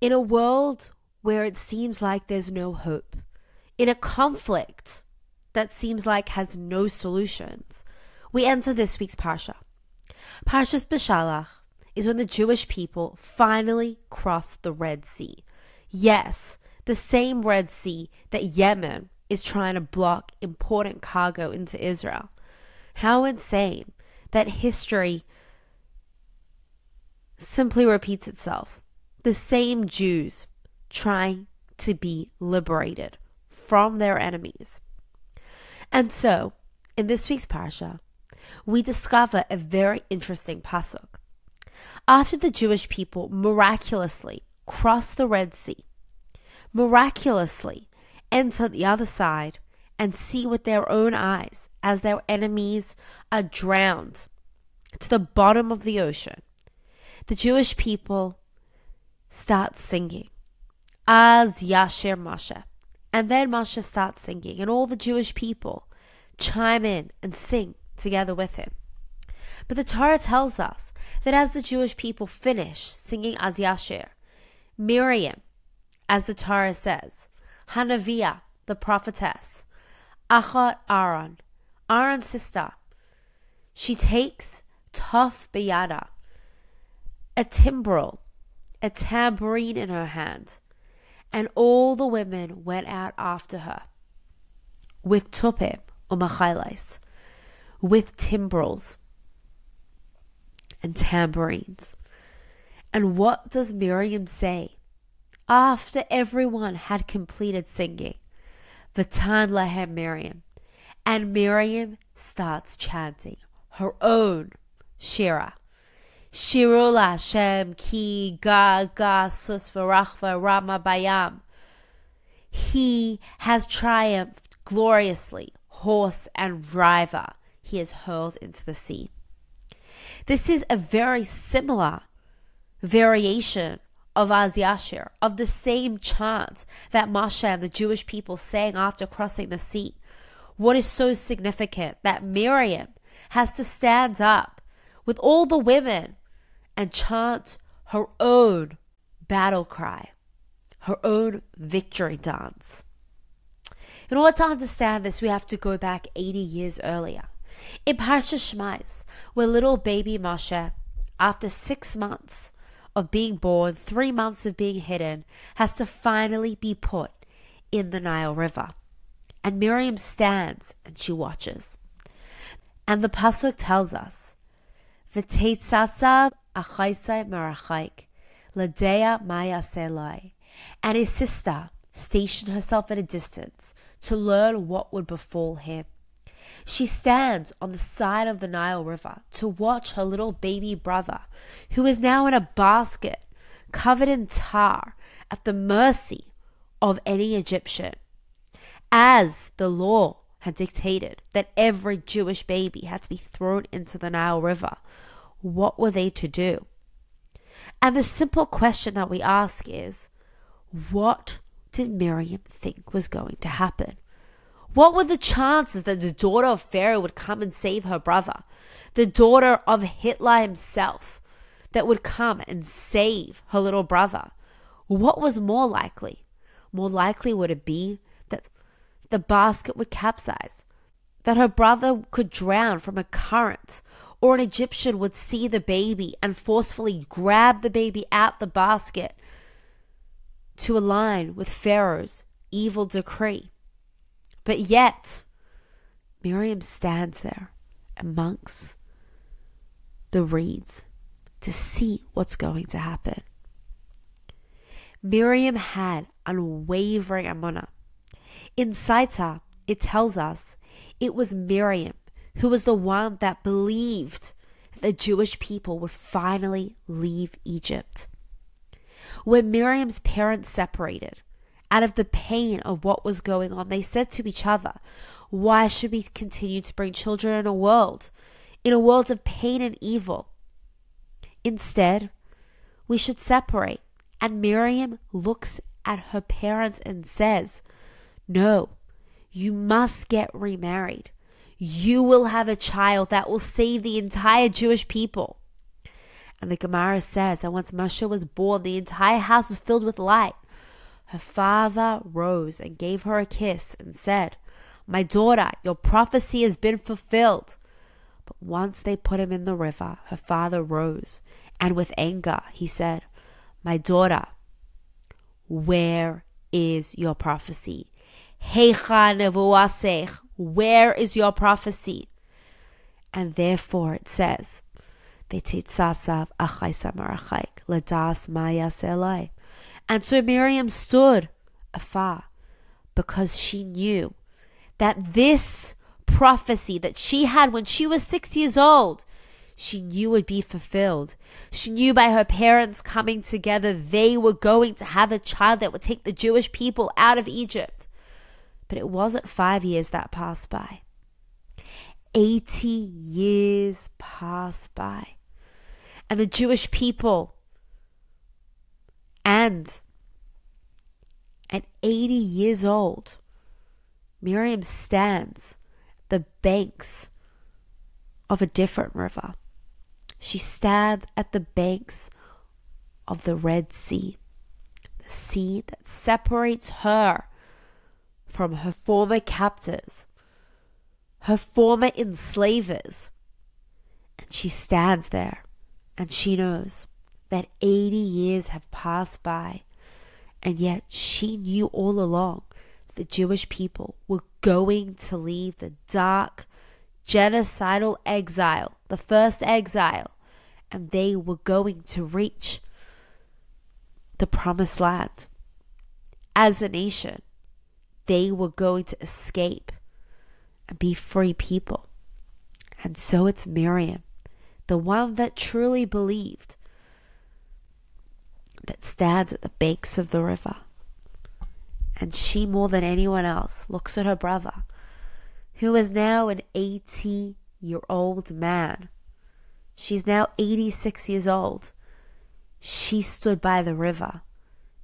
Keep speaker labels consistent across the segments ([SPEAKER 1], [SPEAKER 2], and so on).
[SPEAKER 1] In a world where it seems like there's no hope, in a conflict that seems like has no solutions, we enter this week's Parsha. Parshas Beshalach is when the Jewish people finally cross the Red Sea. Yes, the same Red Sea that Yemen is trying to block important cargo into Israel. How insane that history simply repeats itself. The same Jews trying to be liberated from their enemies. And so, in this week's Parsha, we discover a very interesting pasuk. After the Jewish people miraculously cross the Red Sea, miraculously enter the other side and see with their own eyes as their enemies are drowned to the bottom of the ocean, the Jewish people start singing. Az Yashir Moshe. And then Moshe starts singing, and all the Jewish people chime in and sing together with him. But the Torah tells us that as the Jewish people finish singing Az Yashir, Miriam, as the Torah says, Hanaviah, the prophetess, Achat Aaron, Aaron's sister, she takes Tuf Beyada, a timbrel, a tambourine in her hand, and all the women went out after her with tupim umachailes, with timbrels and tambourines. And what does Miriam say? After everyone had completed singing, Vatan lahem Miriam, and Miriam starts chanting her own shira. Shiru Hashem ki ga ga sus v'rachva rama bayam. He has triumphed gloriously, horse and rider. He is hurled into the sea. This is a very similar variation of Az Yashir, of the same chant that Moshe and the Jewish people sang after crossing the sea. What is so significant that Miriam has to stand up with all the women and chant her own battle cry, her own victory dance. In order to understand this, we have to go back 80 years earlier. In Parsha Shmais, where little baby Moshe, after six months of being born, three months of being hidden, has to finally be put in the Nile River. And Miriam stands and she watches. And the Pasuk tells us, V'teitzatzab achaisai merachaik, ladea maya selai. And his sister stationed herself at a distance to learn what would befall him. She stands on the side of the Nile River to watch her little baby brother, who is now in a basket covered in tar at the mercy of any Egyptian. As the law had dictated that every Jewish baby had to be thrown into the Nile River, what were they to do? And the simple question that we ask is what did Miriam think was going to happen? What were the chances that the daughter of Pharaoh would come and save her brother? The daughter of Hitler himself that would come and save her little brother? What was more likely? More likely would it be that the basket would capsize, that her brother could drown from a current, or an Egyptian would see the baby and forcefully grab the baby out the basket to align with Pharaoh's evil decree. But yet, Miriam stands there amongst the reeds to see what's going to happen. Miriam had unwavering amunah. In Saita, it tells us it was Miriam who was the one that believed the Jewish people would finally leave Egypt. When Miriam's parents separated, out of the pain of what was going on, they said to each other, Why should we continue to bring children in a world, in a world of pain and evil? Instead, we should separate. And Miriam looks at her parents and says, No, you must get remarried. You will have a child that will save the entire Jewish people. And the Gemara says that once Moshe was born, the entire house was filled with light. Her father rose and gave her a kiss and said, My daughter, your prophecy has been fulfilled. But once they put him in the river, her father rose, and with anger he said, My daughter, where is your prophecy? Where is your prophecy? And therefore it says, and so Miriam stood afar because she knew that this prophecy that she had when she was six years old, she knew would be fulfilled. She knew by her parents coming together, they were going to have a child that would take the Jewish people out of Egypt. But it wasn't five years that passed by. 80 years passed by. And the Jewish people and at 80 years old, Miriam stands the banks of a different river. She stands at the banks of the Red Sea, the sea that separates her from her former captors, her former enslavers. And she stands there and she knows that 80 years have passed by, and yet she knew all along the Jewish people were going to leave the dark, genocidal exile, the first exile, and they were going to reach the promised land. As a nation, they were going to escape and be free people. And so it's Miriam, the one that truly believed that stands at the banks of the river. And she, more than anyone else, looks at her brother, who is now an 80 year old man. She's now 86 years old. She stood by the river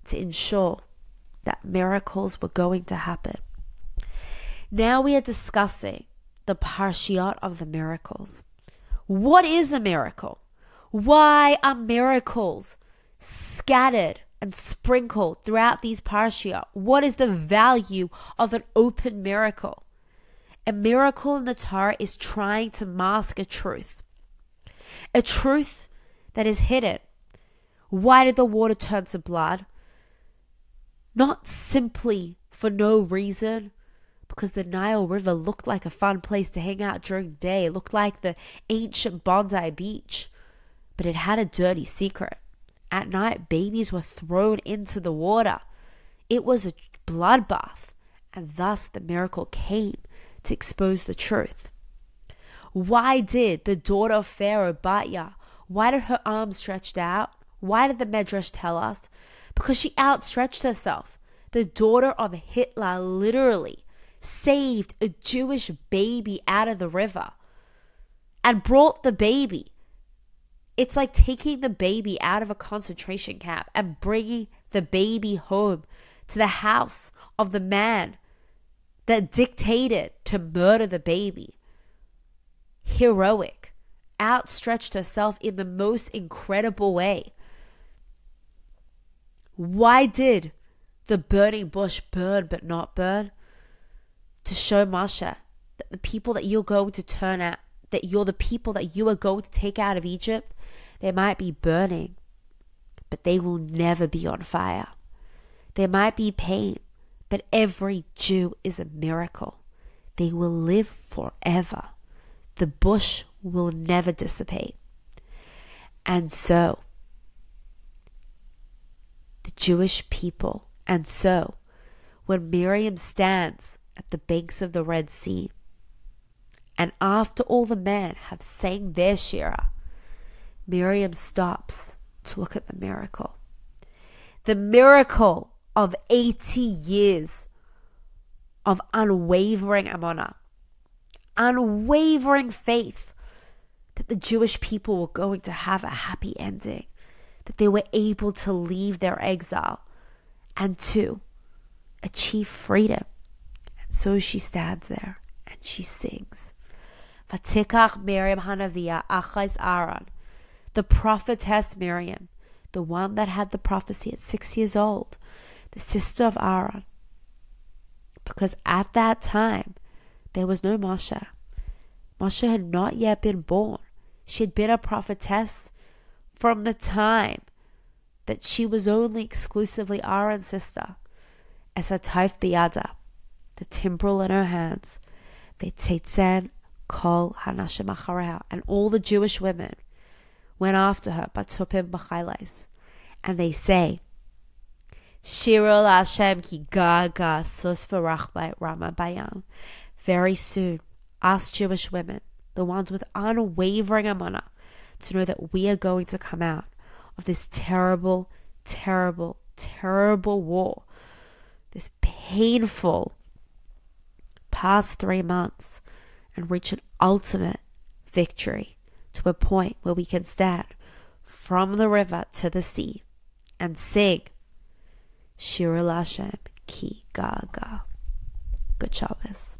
[SPEAKER 1] to ensure that miracles were going to happen. Now we are discussing the parshiot of the miracles. What is a miracle? Why are miracles scattered and sprinkled throughout these parashia. What is the value of an open miracle? A miracle in the Torah is trying to mask a truth, a truth that is hidden. Why did the water turn to blood? Not simply for no reason, because the Nile River looked like a fun place to hang out during the day. It looked like the ancient Bondi Beach, but it had a dirty secret. At night, babies were thrown into the water. It was a bloodbath, and thus the miracle came to expose the truth. Why did the daughter of Pharaoh, bite Batya, why did her arms stretched out? Why did the Medrash tell us? Because she outstretched herself. The daughter of Hitler literally saved a Jewish baby out of the river and brought the baby it's like taking the baby out of a concentration camp and bringing the baby home to the house of the man that dictated to murder the baby. Heroic, outstretched herself in the most incredible way. Why did the burning bush burn but not burn? To show Moshe that the people that you're going to turn out, that you're the people that you are going to take out of Egypt, they might be burning, but they will never be on fire. There might be pain, but every Jew is a miracle. They will live forever. The bush will never dissipate. And so, Jewish people, and so, when Miriam stands at the banks of the Red Sea, and after all the men have sang their Shirah, Miriam stops to look at the miracle. The miracle of 80 years of unwavering Amunah, unwavering faith that the Jewish people were going to have a happy ending, that they were able to leave their exile and to achieve freedom. And so she stands there and she sings. Vatikach Miriam Hanavia Achais Aaron the prophetess Miriam, the one that had the prophecy at six years old, the sister of Aaron. Because at that time, there was no Moshe. Moshe had not yet been born. She had been a prophetess from the time that she was only exclusively Aaron's sister. As a taif biyada, the timbrel in her hands, v'tzitzen kol hanashim achareha, and all the Jewish women went after her, batupim b'chaylais, and they say, Shirul Hashem ki gaga sus v'rachbai rama bayam. Very soon, us Jewish women, the ones with unwavering amana, to know that we are going to come out of this terrible, terrible, terrible war, this painful past three months, and reach an ultimate victory to a point where we can stand from the river to the sea and sing Shir Lashem Ki Gaga. Good Shabbos.